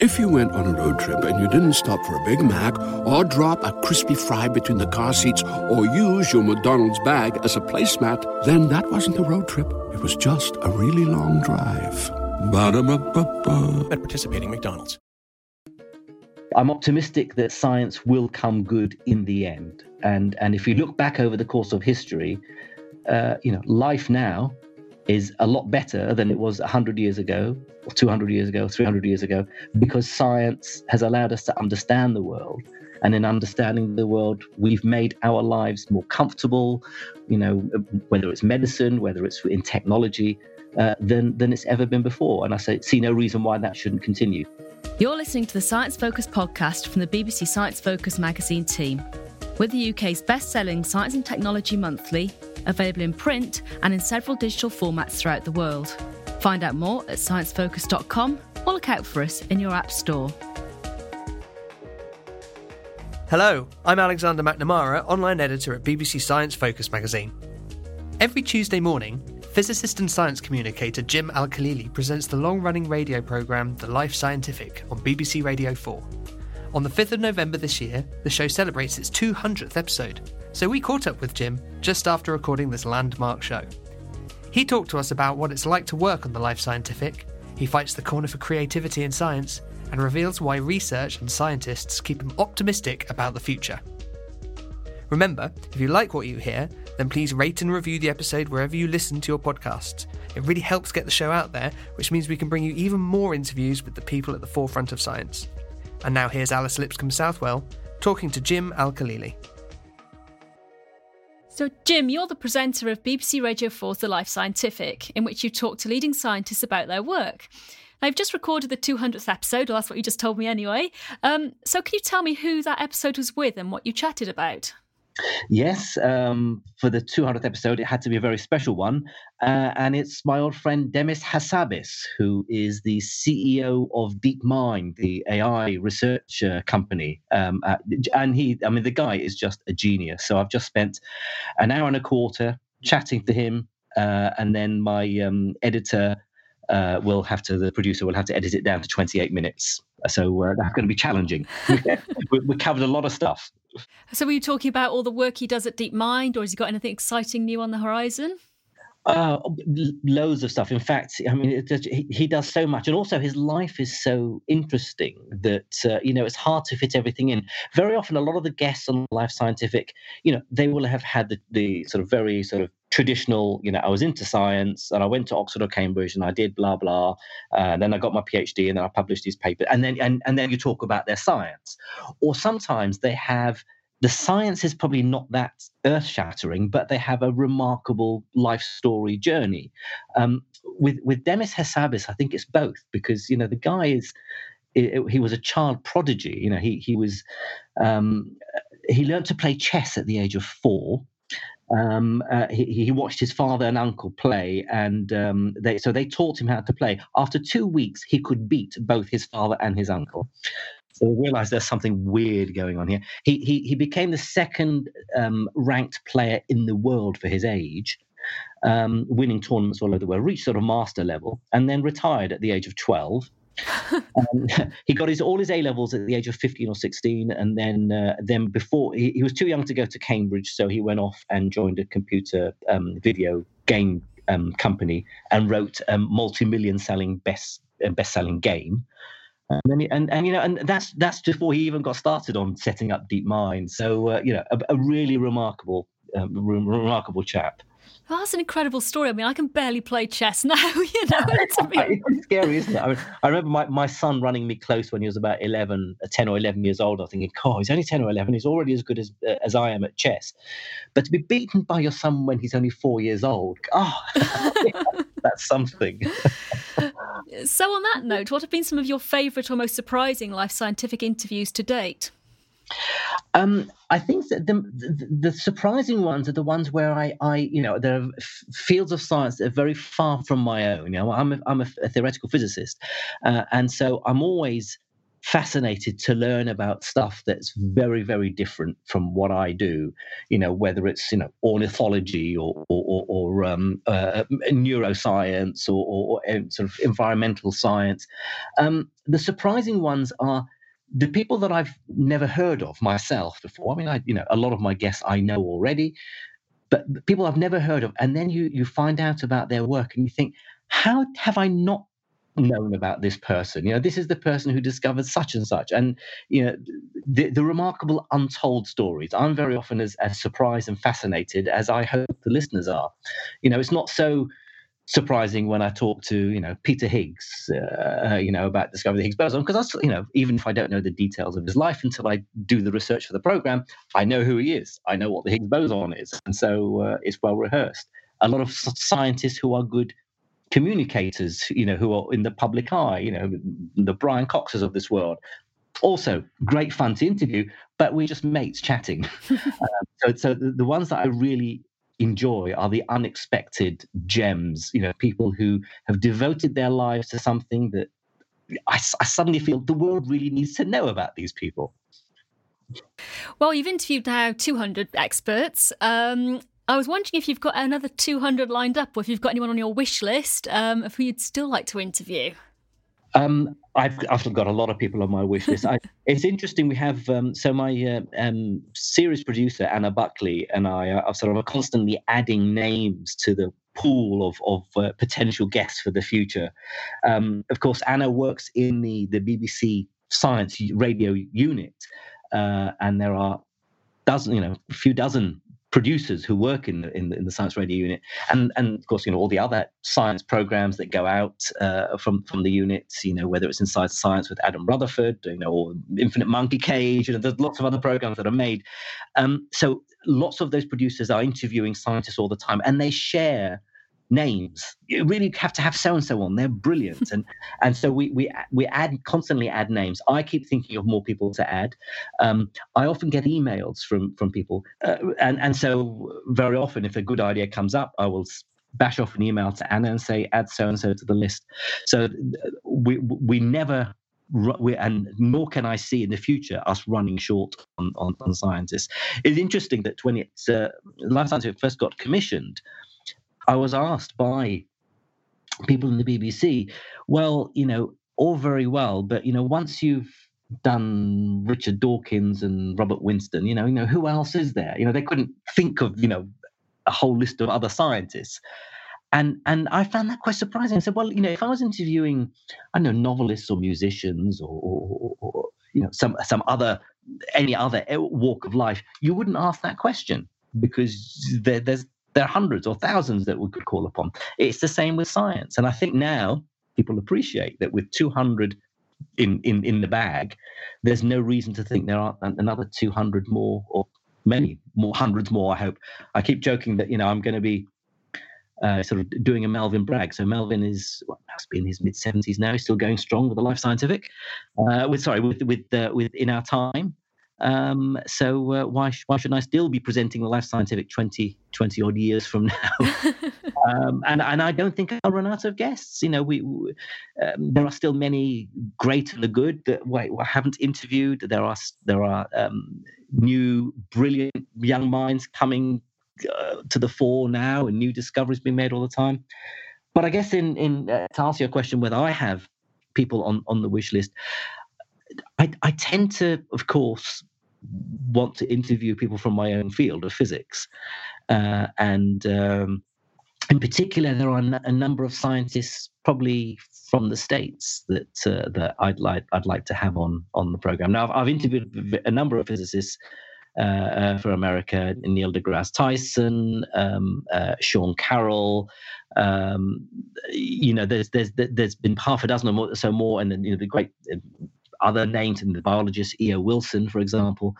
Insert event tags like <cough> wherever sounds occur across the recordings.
If you went on a road trip and you didn't stop for a Big Mac or drop a crispy fry between the car seats or use your McDonald's bag as a placemat, then that wasn't a road trip. It was just a really long drive. Ba-da-ba-ba-ba. At participating McDonald's. I'm optimistic that science will come good in the end. And and if you look back over the course of history, uh, you know, life now is a lot better than it was 100 years ago, or 200 years ago, 300 years ago, because science has allowed us to understand the world. And in understanding the world, we've made our lives more comfortable, you know, whether it's medicine, whether it's in technology, uh, than, than it's ever been before. And I say, see no reason why that shouldn't continue. You're listening to the Science Focus podcast from the BBC Science Focus magazine team. We're the UK's best selling science and technology monthly, available in print and in several digital formats throughout the world. Find out more at sciencefocus.com or look out for us in your app store. Hello, I'm Alexander McNamara, online editor at BBC Science Focus magazine. Every Tuesday morning, physicist and science communicator Jim Al Khalili presents the long running radio programme The Life Scientific on BBC Radio 4. On the 5th of November this year, the show celebrates its 200th episode, so we caught up with Jim just after recording this landmark show. He talked to us about what it's like to work on The Life Scientific, he fights the corner for creativity in science, and reveals why research and scientists keep him optimistic about the future. Remember, if you like what you hear, then please rate and review the episode wherever you listen to your podcasts. It really helps get the show out there, which means we can bring you even more interviews with the people at the forefront of science. And now here's Alice Lipscombe Southwell talking to Jim Al Khalili. So, Jim, you're the presenter of BBC Radio 4's The Life Scientific, in which you talk to leading scientists about their work. I've just recorded the 200th episode, or that's what you just told me anyway. Um, so, can you tell me who that episode was with and what you chatted about? Yes, um, for the 200th episode, it had to be a very special one. Uh, and it's my old friend Demis Hassabis, who is the CEO of DeepMind, the AI research uh, company. Um, at, and he, I mean, the guy is just a genius. So I've just spent an hour and a quarter chatting to him. Uh, and then my um, editor uh, will have to, the producer will have to edit it down to 28 minutes. So uh, that's going to be challenging. <laughs> we, we covered a lot of stuff. So, were you talking about all the work he does at DeepMind, or has he got anything exciting new on the horizon? Uh, loads of stuff. In fact, I mean, it, he, he, does so much, and also his life is so interesting that uh, you know it's hard to fit everything in. Very often, a lot of the guests on Life Scientific, you know, they will have had the, the sort of very sort of traditional. You know, I was into science, and I went to Oxford or Cambridge, and I did blah blah. Uh, then I got my PhD, and then I published these papers, and then and, and then you talk about their science. Or sometimes they have the science is probably not that earth shattering, but they have a remarkable life story journey. Um, with with Demis Hassabis, I think it's both because you know the guy is he was a child prodigy. You know he he was um, he learned to play chess at the age of four. Um, uh, he, he, watched his father and uncle play, and um, they so they taught him how to play. After two weeks, he could beat both his father and his uncle. So they realized there's something weird going on here. He he he became the second um, ranked player in the world for his age, um, winning tournaments all over the world. Reached sort of master level, and then retired at the age of twelve. <laughs> um, <laughs> he got his all his A levels at the age of fifteen or sixteen, and then uh, then before he, he, was too young to go to Cambridge, so he went off and joined a computer um, video game um, company and wrote a multi-million selling best uh, best selling game. And, then and and you know and that's that's before he even got started on setting up DeepMind. So uh, you know a, a really remarkable um, re- remarkable chap. Well, that's an incredible story. I mean, I can barely play chess <laughs> now. You know, <laughs> it's scary, isn't it? I, mean, I remember my, my son running me close when he was about 11, uh, 10 or 11 years old. I was thinking, God, he's only 10 or 11. He's already as good as, uh, as I am at chess. But to be beaten by your son when he's only four years old, oh, <laughs> that's something. So, on that note, what have been some of your favourite or most surprising life scientific interviews to date? Um, I think that the, the, the surprising ones are the ones where I, I, you know, there are f- fields of science that are very far from my own. You know, I'm a, I'm a, a theoretical physicist, uh, and so I'm always fascinated to learn about stuff that's very very different from what I do you know whether it's you know ornithology or or, or um, uh, neuroscience or, or, or, sort of environmental science. Um, the surprising ones are the people that I've never heard of myself before, I mean, I, you know, a lot of my guests I know already, but people I've never heard of, and then you you find out about their work, and you think, how have I not known about this person? You know, this is the person who discovered such and such, and you know, the, the remarkable untold stories. I'm very often as as surprised and fascinated as I hope the listeners are. You know, it's not so surprising when I talk to you know Peter Higgs, uh, uh you know about discovering the Higgs boson because I, you know even if I don't know the details of his life until I do the research for the program, I know who he is. I know what the Higgs boson is, and so uh, it's well rehearsed. A lot of scientists who are good communicators, you know, who are in the public eye, you know, the Brian Coxes of this world. Also, great fun to interview, but we're just mates chatting. <laughs> um, so, so the, the ones that I really enjoy are the unexpected gems, you know, people who have devoted their lives to something that I, I suddenly feel the world really needs to know about these people. Well, you've interviewed now 200 experts. Um, I was wondering if you've got another 200 lined up or if you've got anyone on your wish list um, of who you'd still like to interview. Um, I've, I've got a lot of people on my wish list. I, <laughs> it's interesting. We have um, so my uh, um, series producer Anna Buckley and I are sort of constantly adding names to the pool of of uh, potential guests for the future. Um, of course, Anna works in the the BBC Science Radio unit, uh, and there are dozen, you know, a few dozen producers who work in the, in the, in the science radio unit, and and of course you know all the other science programs that go out uh, from from the units. You know whether it's Inside Science with Adam Rutherford, you know, or Infinite Monkey Cage, and there's lots of other programs that are made. Um, so lots of those producers are interviewing scientists all the time, and they share names. You really have to have so and so on. They're brilliant, <laughs> and and so we we we add constantly add names. I keep thinking of more people to add. Um, I often get emails from from people, uh, and and so very often, if a good idea comes up, I will bash off an email to Anna and say add so and so to the list. So we we never. We, and nor can I see in the future us running short on, on, on scientists. It's interesting that when it's uh, Life Science first got commissioned, I was asked by people in the BBC, well, you know, all very well, but you know, once you've done Richard Dawkins and Robert Winston, you know, you know, who else is there? You know, they couldn't think of, you know, a whole list of other scientists. And and I found that quite surprising. I said, well, you know, if I was interviewing, I don't know, novelists or musicians or, or, or you know, some some other any other walk of life, you wouldn't ask that question because there, there's there are hundreds or thousands that we could call upon. It's the same with science. And I think now people appreciate that with 200 in, in, in the bag, there's no reason to think there aren't another 200 more or many more, hundreds more, I hope. I keep joking that, you know, I'm going to be uh, sort of doing a Melvin Bragg. So Melvin is well, must be in his mid seventies now. He's still going strong with the Life Scientific. Uh, with sorry, with with uh, with in our time, Um, so uh, why why shouldn't I still be presenting the Life Scientific 20, 20 odd years from <laughs> now? <laughs> um, and and I don't think I'll run out of guests. You know, we, we um, there are still many great and the good that we haven't interviewed. There are there are um, new brilliant young minds coming uh, to the fore now, and new discoveries being made all the time. But I guess in in uh, to answer your question, whether I have people on on the wish list. I, I tend to, of course, want to interview people from my own field of physics. Uh, and um, in particular, there are a number of scientists, probably from the states, that uh, that I'd like I'd like to have on on the program. Now, I've, I've interviewed a number of physicists uh, uh, for America: Neil deGrasse Tyson, um, uh, Sean Carroll. Um, you know, there's there's there's been half a dozen or more, so more, and then you know the great other names in the biologist E.O. Wilson, for example.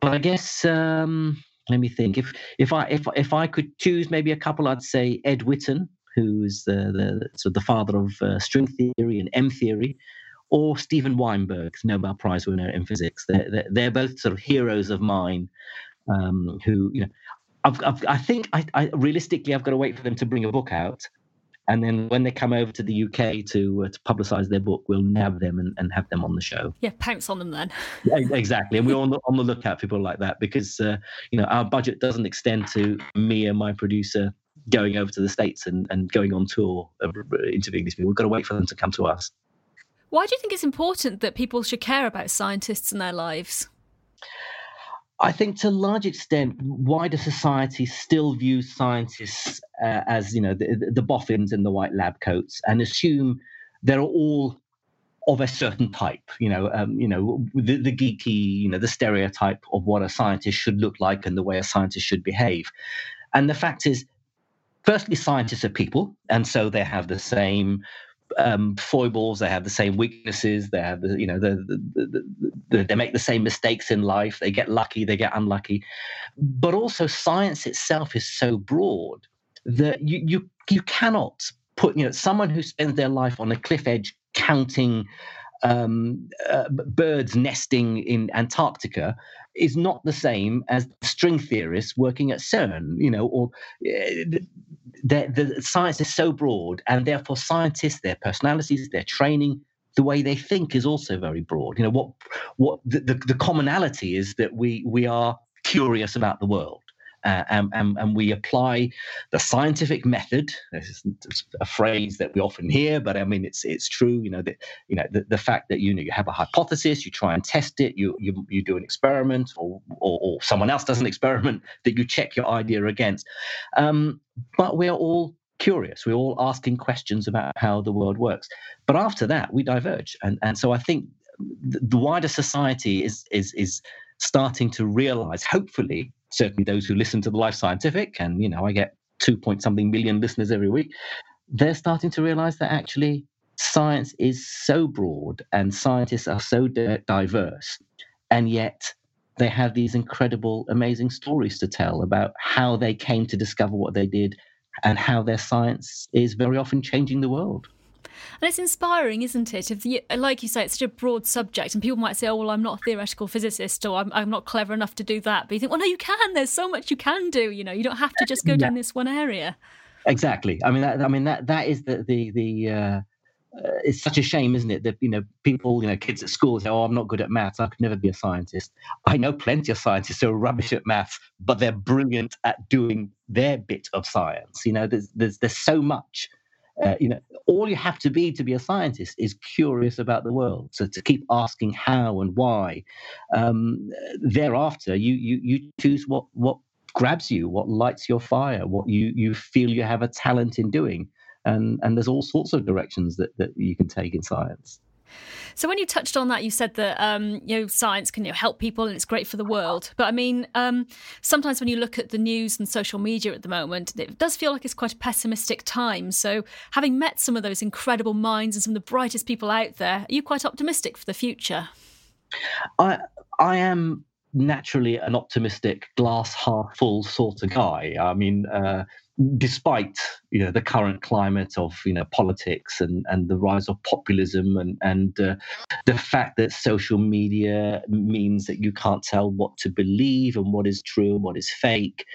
But I guess um, let me think. If if I if if I could choose maybe a couple, I'd say Ed Witten, who's the the sort of the father of uh, string theory and M theory, or Steven Weinberg, Nobel Prize winner in physics. They're they're, they're both sort of heroes of mine. Um, who you know, I've, I've, i think I, I, realistically I've got to wait for them to bring a book out, and then when they come over to the UK to uh, to publicise their book, we'll nab them and, and have them on the show. Yeah, pounce on them then. <laughs> yeah, exactly, and we're on the, on the lookout for people like that because uh, you know our budget doesn't extend to me and my producer going over to the states and, and going on tour uh, interviewing these people. We've got to wait for them to come to us. Why do you think it's important that people should care about scientists and their lives? I think to a large extent, wider society still views scientists uh, as you know the, the boffins in the white lab coats and assume they're all of a certain type. You know, um, you know the, the geeky, you know, the stereotype of what a scientist should look like and the way a scientist should behave. And the fact is, firstly, scientists are people, and so they have the same um, foibles. They have the same weaknesses. They have the, you know, the, the, the, they make the same mistakes in life. They get lucky. They get unlucky. But also, science itself is so broad that you you you cannot put you know someone who spends their life on a cliff edge counting um, uh, birds nesting in Antarctica is not the same as string theorists working at CERN, you know, or uh, the, the science is so broad, and therefore scientists, their personalities, their training, the way they think is also very broad. You know, what what the, the, the commonality is that we we are curious about the world uh, and, and, and, we apply the scientific method. This is a phrase that we often hear, but I mean it's it's true. You know that you know the, the fact that you know you have a hypothesis, you try and test it, you you, you do an experiment, or, or, or someone else does an experiment <laughs> that you check your idea against. Um, but we're all curious. We're all asking questions about how the world works. But after that, we diverge, and and so I think the wider society is is is starting to realize, hopefully, certainly those who listen to the Life Scientific, and you know, I get two point something million listeners every week, they're starting to realize that actually science is so broad and scientists are so diverse, and yet they have these incredible, amazing stories to tell about how they came to discover what they did and how their science is very often changing the world. And it's inspiring, isn't it? If you, like you say, it's such a broad subject, and people might say, "Oh, well, I'm not a theoretical physicist, or I'm, I'm not clever enough to do that." But you think, well, no, you can. There's so much you can do. You know, you don't have to just go yeah. down this one area. Exactly. I mean, that, I mean that that is the the the. Uh, uh, it's such a shame, isn't it, that you know people, you know, kids at school say, "Oh, I'm not good at maths. I could never be a scientist." I know plenty of scientists who are rubbish at maths, but they're brilliant at doing their bit of science. You know, there's there's there's so much uh, you know, all you have to be to be a scientist is curious about the world. So to keep asking how and why. Um, thereafter, you you you choose what what grabs you, what lights your fire, what you you feel you have a talent in doing, and and there's all sorts of directions that that you can take in science. So when you touched on that, you said that um, you know science can you know, help people and it's great for the world. But I mean, um, sometimes when you look at the news and social media at the moment, it does feel like it's quite a pessimistic time. So having met some of those incredible minds and some of the brightest people out there, are you quite optimistic for the future? I I am naturally an optimistic, glass half full sort of guy. I mean, uh, despite you know the current climate of you know politics and and the rise of populism and and uh, the fact that social media means that you can't tell what to believe and what is true and what is fake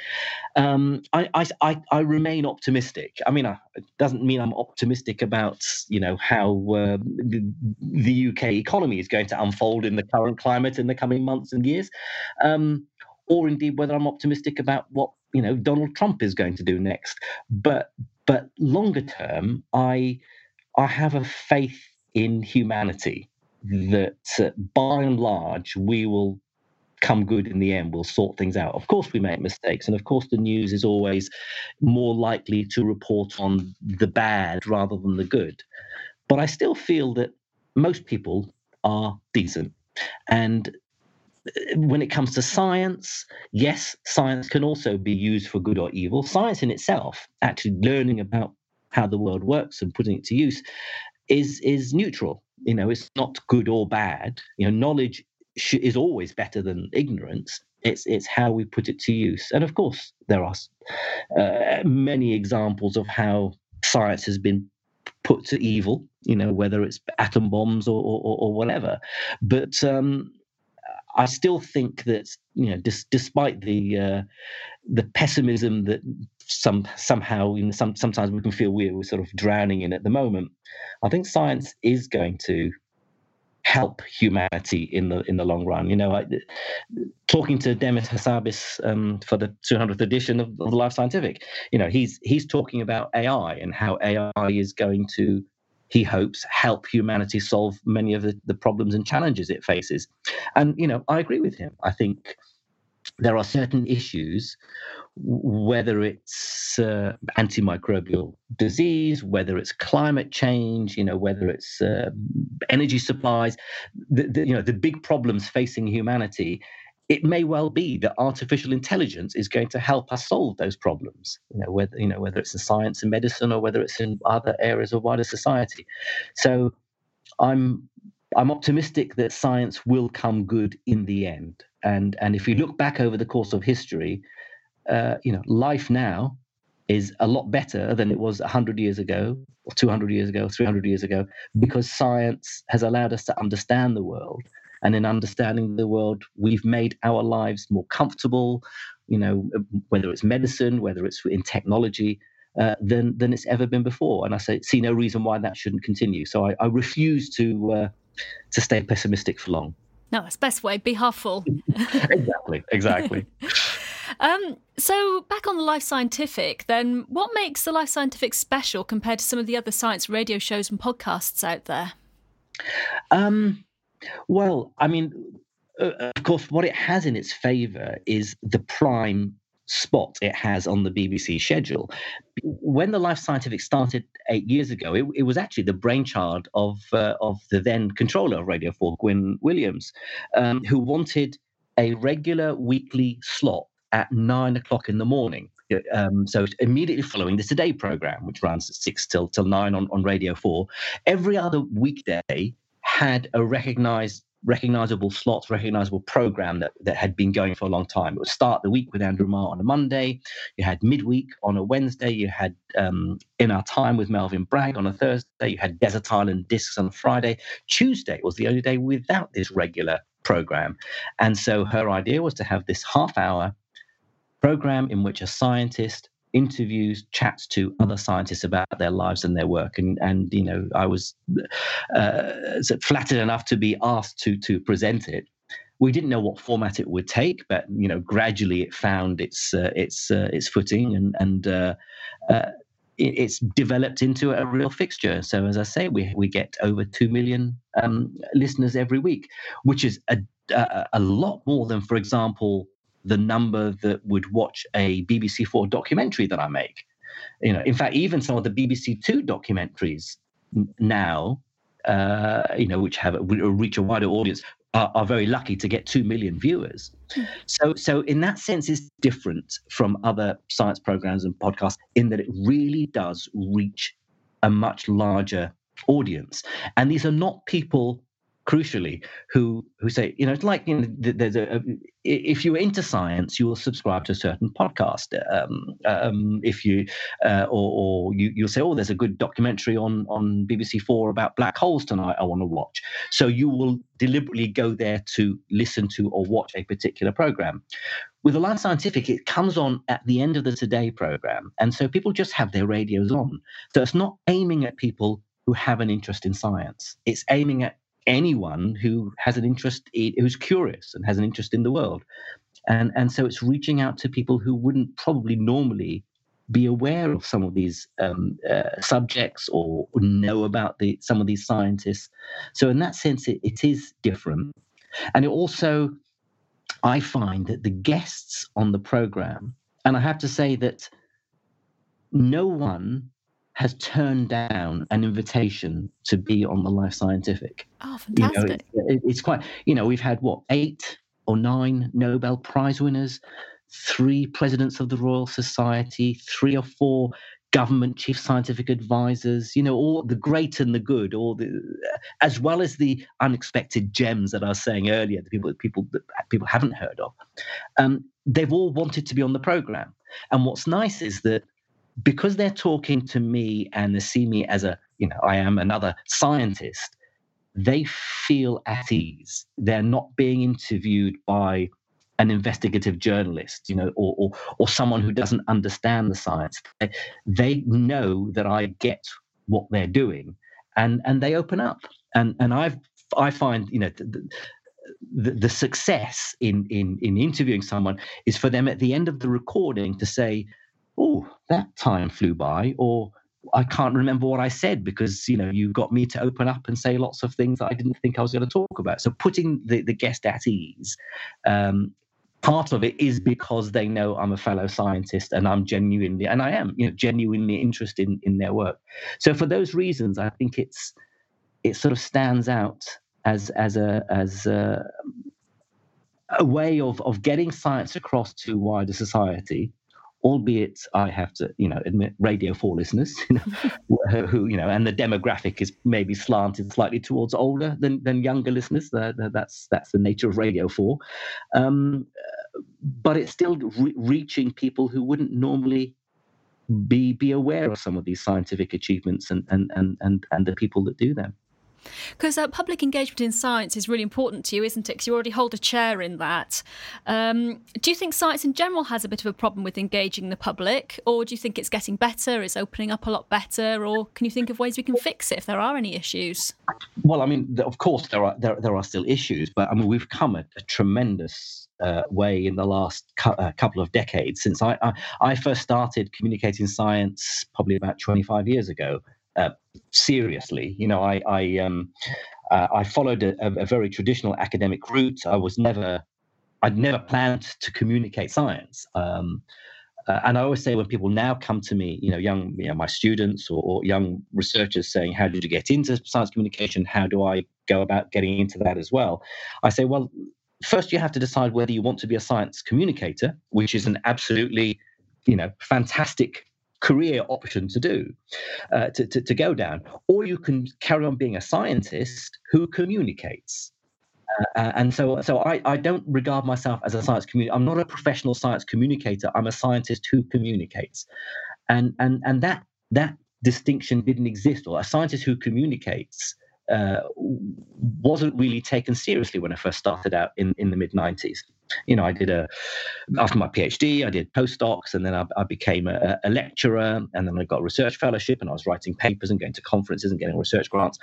um, I, I i remain optimistic. I mean uh, it doesn't mean i'm optimistic about you know how uh, the, the uk economy is going to unfold in the current climate in the coming months and years um, or indeed whether I'm optimistic about what you know Donald Trump is going to do next. But but longer term, I I have a faith in humanity that uh, by and large we will come good in the end. We'll sort things out. Of course, we make mistakes, and of course, the news is always more likely to report on the bad rather than the good. But I still feel that most people are decent. And when it comes to science, yes, science can also be used for good or evil. Science in itself, actually learning about how the world works and putting it to use, is is neutral. You know, it's not good or bad. You know, knowledge sh- is always better than ignorance. It's it's how we put it to use. And of course, there are uh, many examples of how science has been put to evil. You know, whether it's atom bombs or or, or whatever. But um, I still think that you know, dis- despite the uh, the pessimism that some somehow know, some sometimes we can feel we're, sort of drowning in at the moment, I think science is going to help humanity in the in the long run. You know, I, talking to Demis Hassabis um, for the 200th edition of, of Life Scientific, you know, he's he's talking about AI and how AI is going to he hopes help humanity solve many of the, the problems and challenges it faces. And, you know, I agree with him. I think there are certain issues, whether it's uh, antimicrobial disease, whether it's climate change, you know, whether it's uh, energy supplies, the, the, you know, the big problems facing humanity it may well be that artificial intelligence is going to help us solve those problems. You know, whether you know whether it's in science and medicine or whether it's in other areas of wider society. So, I'm I'm optimistic that science will come good in the end. And and if you look back over the course of history, uh, you know, life now is a lot better than it was 100 years ago or 200 years ago 300 years ago because science has allowed us to understand the world and in understanding the world, we've made our lives more comfortable, you know, whether it's medicine, whether it's in technology, uh, than, than it's ever been before. And I say, see no reason why that shouldn't continue. So I, I refuse to, uh, to stay pessimistic for long. No, it's best way. Be half full. <laughs> exactly, exactly. <laughs> um, so back on the Life Scientific, then, what makes the Life Scientific special compared to some of the other science radio shows and podcasts out there? Um, well, I mean, uh, of course, what it has in its favour is the prime spot it has on the BBC schedule. When the Life Scientific started eight years ago, it, it was actually the brainchild of uh, of the then controller of Radio 4, Gwyn Williams, um, who wanted a regular weekly slot at nine o'clock in the morning. Um, so immediately following the Today program, which runs at six till till nine on, on Radio Four, every other weekday had a recognized recognizable slot, recognizable program that, that had been going for a long time. It would start the week with Andrew Marr on a Monday. You had midweek on a Wednesday. You had um, In Our Time with Melvin Bragg on a Thursday. You had Desert Island Discs on Friday. Tuesday was the only day without this regular program. And so her idea was to have this half hour program in which a scientist interviews, chats to other scientists about their lives and their work. And, and you know, I was uh, flattered enough to be asked to, to present it. We didn't know what format it would take, but you know, gradually it found its uh, its uh, its footing, and and uh, uh, it, it's developed into a real fixture. So, as I say, we we get over two million um, listeners every week, which is a, a, a lot more than, for example, the number that would watch a BBC Four documentary that I make. You know, in fact, even some of the BBC Two documentaries now, uh, you know, which have reach a wider audience, are, are, very lucky to get two million viewers. Hmm. So, so in that sense, is different from other science programs and podcasts in that it really does reach a much larger audience, and these are not people crucially, who who say, you know, it's like you know, there's a, if you're into science, you will subscribe to a certain podcast. Um, um, if you uh, or, or you, you'll say, oh, there's a good documentary on on BBC Four about black holes tonight. I want to watch. So you will deliberately go there to listen to or watch a particular program. With the Life Scientific, it comes on at the end of the Today program, and so people just have their radios on. So it's not aiming at people who have an interest in science. It's aiming at anyone who has an interest, in, who's curious and has an interest in the world. And, and so it's reaching out to people who wouldn't probably normally be aware of some of these um, uh, subjects or know about the, some of these scientists. So, in that sense, it, it is different. And it also, I find that the guests on the program, and I have to say that no one has turned down an invitation to be on the Life Scientific. Oh, fantastic! You know, it, it's quite. You know, we've had what eight or nine Nobel Prize winners, three presidents of the Royal Society, three or four government chief scientific advisors, you know, all the great and the good, all the, as well as the unexpected gems that I was saying earlier, the people that people that people haven't heard of. Um, they've all wanted to be on the program, and what's nice is that because they're talking to me and they see me as a, you know, I am another scientist, they feel at ease. They're not being interviewed by an investigative journalist, you know, or, or, or someone who doesn't understand the science. They, they know that I get what they're doing, and and they open up. And and I've I find you know. The, the, the success in, in in interviewing someone is for them at the end of the recording to say, oh, that time flew by, or I can't remember what I said because you know you got me to open up and say lots of things that I didn't think I was going to talk about. So putting the, the guest at ease, um, part of it is because they know I'm a fellow scientist and I'm genuinely and I am you know genuinely interested in, in their work. So for those reasons, I think it's it sort of stands out as as a as a, a way of of getting science across to wider society albeit I have to, you know, admit Radio 4 listeners, <laughs> you know, <laughs> who, you know, and the demographic is maybe slanted slightly towards older than, than younger listeners. that's, that's the nature of Radio 4. Um, but it's still re- reaching people who wouldn't normally be, be aware of some of these scientific achievements and, and, and, and, and the people that do them. Because uh, public engagement in science is really important to you, isn't it? Because you already hold a chair in that. Um, do you think science in general has a bit of a problem with engaging the public, or do you think it's getting better, it's opening up a lot better, or can you think of ways we can fix it if there are any issues? Well, I mean, of course there are there, there are still issues, but I mean we've come a, a tremendous uh, way in the last cu- uh, couple of decades since I, I, I first started communicating science probably about 25 years ago uh, seriously. You know, I I, um, uh, I followed a, a, very traditional academic route. I was never, I'd never planned to communicate science. Um, uh, and I always say when people now come to me, you know, young, you know, my students or, or, young researchers saying, "How did you get into science communication? How do I go about getting into that as well?" I say, well, first you have to decide whether you want to be a science communicator, which is an absolutely, you know, fantastic career option to do, uh, to, to, to go down. Or you can carry on being a scientist who communicates. Uh, uh, and so, so I, I don't regard myself as a science communicator. I'm not a professional science communicator. I'm a scientist who communicates, and and and that that distinction didn't exist. Or a scientist who communicates uh, wasn't really taken seriously when I first started out in, in the mid 90s. You know, I did a, after my PhD, I did postdocs and then I, I became a, a, lecturer and then I got a research fellowship and I was writing papers and going to conferences and getting research grants.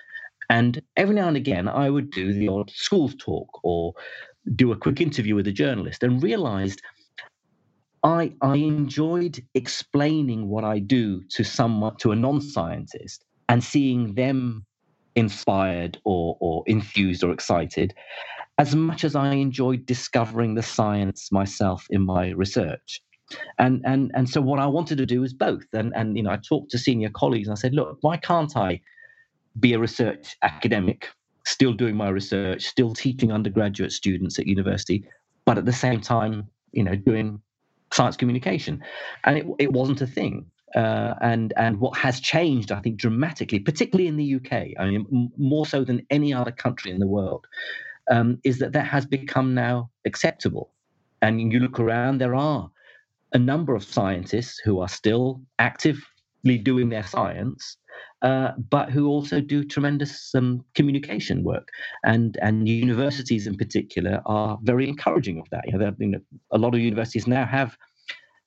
And every now and again, I would do the odd school talk or do a quick interview with a journalist and realized I, I enjoyed explaining what I do to someone, to a non scientist and seeing them inspired or, or enthused or excited as much as I enjoyed discovering the science myself in my research. And, and, and so what I wanted to do was both. And, and you know, I talked to senior colleagues and I said, look, why can't I be a research academic, still doing my research, still teaching undergraduate students at university, but at the same time, you know, doing science communication? And it, it wasn't a thing. Uh, and and what has changed, I think, dramatically, particularly in the UK, I mean, m- more so than any other country in the world, um, is that that has become now acceptable. And you look around, there are a number of scientists who are still actively doing their science, uh, but who also do tremendous um, communication work. And and universities in particular are very encouraging of that. You know, you know, a lot of universities now have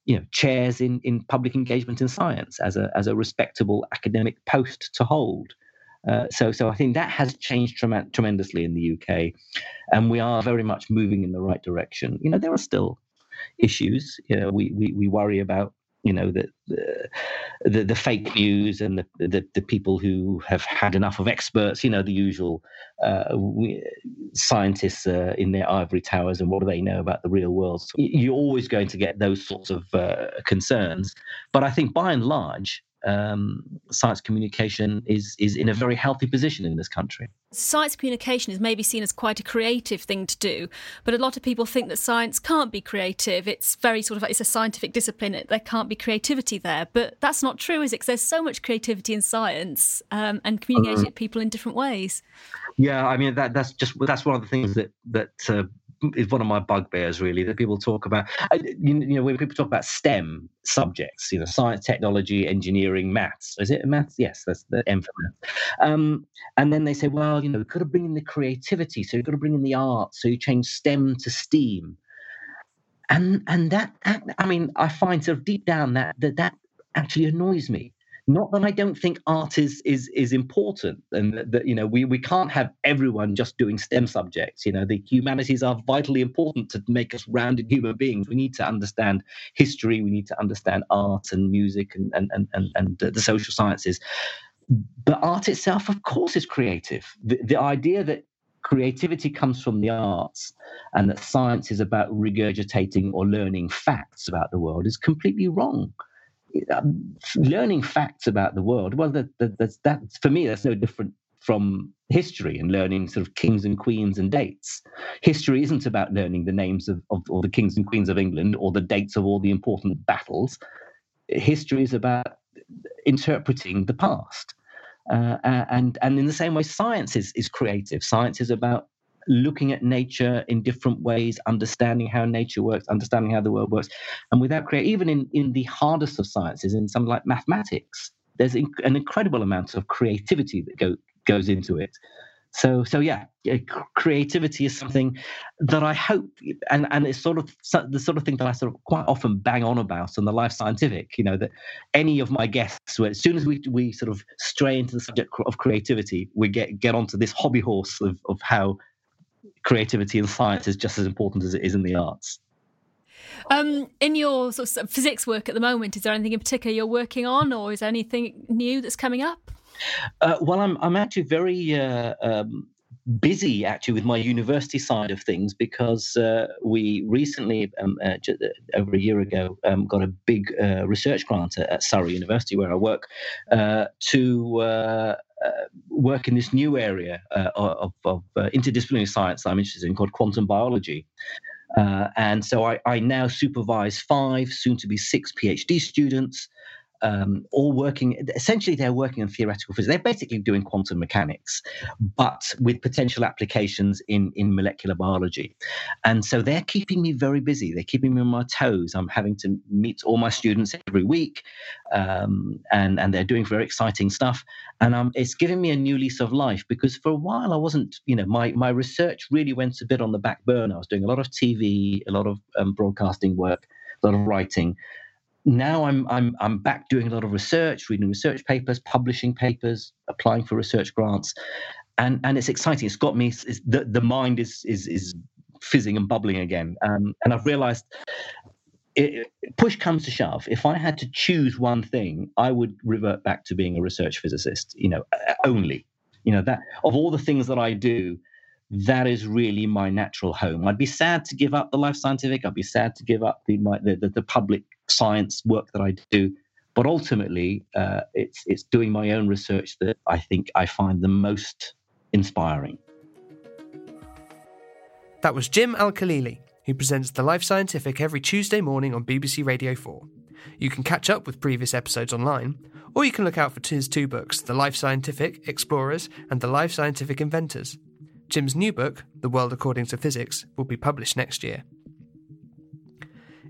you know chairs in in public engagement in science as a as a respectable academic post to hold. Uh, so, so I think that has changed trem- tremendously in the UK, and we are very much moving in the right direction. You know, there are still issues. You know, we we, we worry about you know the, the the, fake news and the, the, the people who have had enough of experts you know the usual uh, we, scientists uh, in their ivory towers and what do they know about the real world so you're always going to get those sorts of uh, concerns but i think by and large um, science communication is is in a very healthy position in this country. Science communication is maybe seen as quite a creative thing to do, but a lot of people think that science can't be creative. It's very sort of it's a scientific discipline. There can't be creativity there, but that's not true, is it? Because there's so much creativity in science um, and communicating mm-hmm. to people in different ways. Yeah, I mean that that's just that's one of the things that that. Uh, is one of my bugbears really that people talk about. You, know when people talk about stem subjects you know science technology engineering maths is it maths? Yes that's the m for maths. Um, and then they say well you know you've got to bring in the creativity so you've got to bring in the art so you change stem to steam. And and that, that i mean i find sort of deep down that that that actually annoys me not that I don't think art is is is important, and that, that, you know we we can't have everyone just doing STEM subjects. You know, the humanities are vitally important to make us rounded human beings. We need to understand history. We need to understand art and music and and and and, and the social sciences. But art itself, of course, is creative. The, the idea that creativity comes from the arts and that science is about regurgitating or learning facts about the world is completely wrong. Learning facts about the world, well, that, that, that's, that for me, that's no different from history and learning sort of kings and queens and dates. History isn't about learning the names of, of all the kings and queens of England or the dates of all the important battles. History is about interpreting the past. Uh, and and in the same way, science is, is creative. Science is about looking at nature in different ways, understanding how nature works, understanding how the world works. And without create, even in, in the hardest of sciences, in something like mathematics, there's an incredible amount of creativity that go, goes into it. So, so yeah, creativity is something that I hope, and and it's sort of the sort of thing that I sort of quite often bang on about on the Life Scientific. You know that any of my guests, as soon as we we sort of stray into the subject of creativity, we get get onto this hobby horse of of how creativity in science is just as important as it is in the arts. Um, in your sort of physics work at the moment, is there anything in particular you're working on, or is there anything new that's coming up? Uh, well, I'm I'm actually very uh, um, busy actually with my university side of things because uh, we recently, um, uh, uh, over a year ago, um, got a big uh, research grant at, at, Surrey University where I work to uh, work in this new area uh, of, of uh, interdisciplinary science I'm interested in called quantum biology. and so I, I, now supervise five, soon to be six PhD students um, all working. Essentially, they're working on theoretical physics. They're basically doing quantum mechanics, but with potential applications in in molecular biology. And so they're keeping me very busy. They're keeping me on my toes. I'm having to meet all my students every week, um, and and they're doing very exciting stuff. And um, it's giving me a new lease of life because for a while I wasn't. You know, my my research really went a bit on the back burner. I was doing a lot of TV, a lot of um, broadcasting work, a lot of writing now I'm I'm I'm back doing a lot of research, reading research papers, publishing papers, applying for research grants, and and it's exciting. It's got me. It's, the the mind is is is fizzing and bubbling again, um, and I've realised. It, push comes to shove. If I had to choose one thing, I would revert back to being a research physicist. You know, only. You know that of all the things that I do, that is really my natural home. I'd be sad to give up the life scientific. I'd be sad to give up the my, the, the, public science work that I do. But ultimately, uh, it's it's doing my own research that I think I find the most inspiring. That was Jim Al Khalili, who presents the Life Scientific every Tuesday morning on BBC Radio 4. You can catch up with previous episodes online, or you can look out for his two books, The Life Scientific Explorers and The Life Scientific Inventors. Jim's new book, The World According to Physics, will be published next year.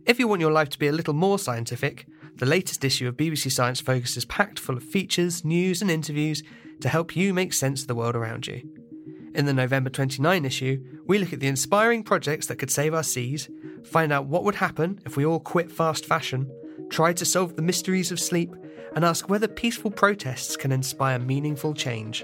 If you want your life to be a little more scientific, the latest issue of BBC Science Focus is packed full of features, news, and interviews to help you make sense of the world around you. In the November 29 issue, we look at the inspiring projects that could save our seas, find out what would happen if we all quit fast fashion, try to solve the mysteries of sleep, and ask whether peaceful protests can inspire meaningful change.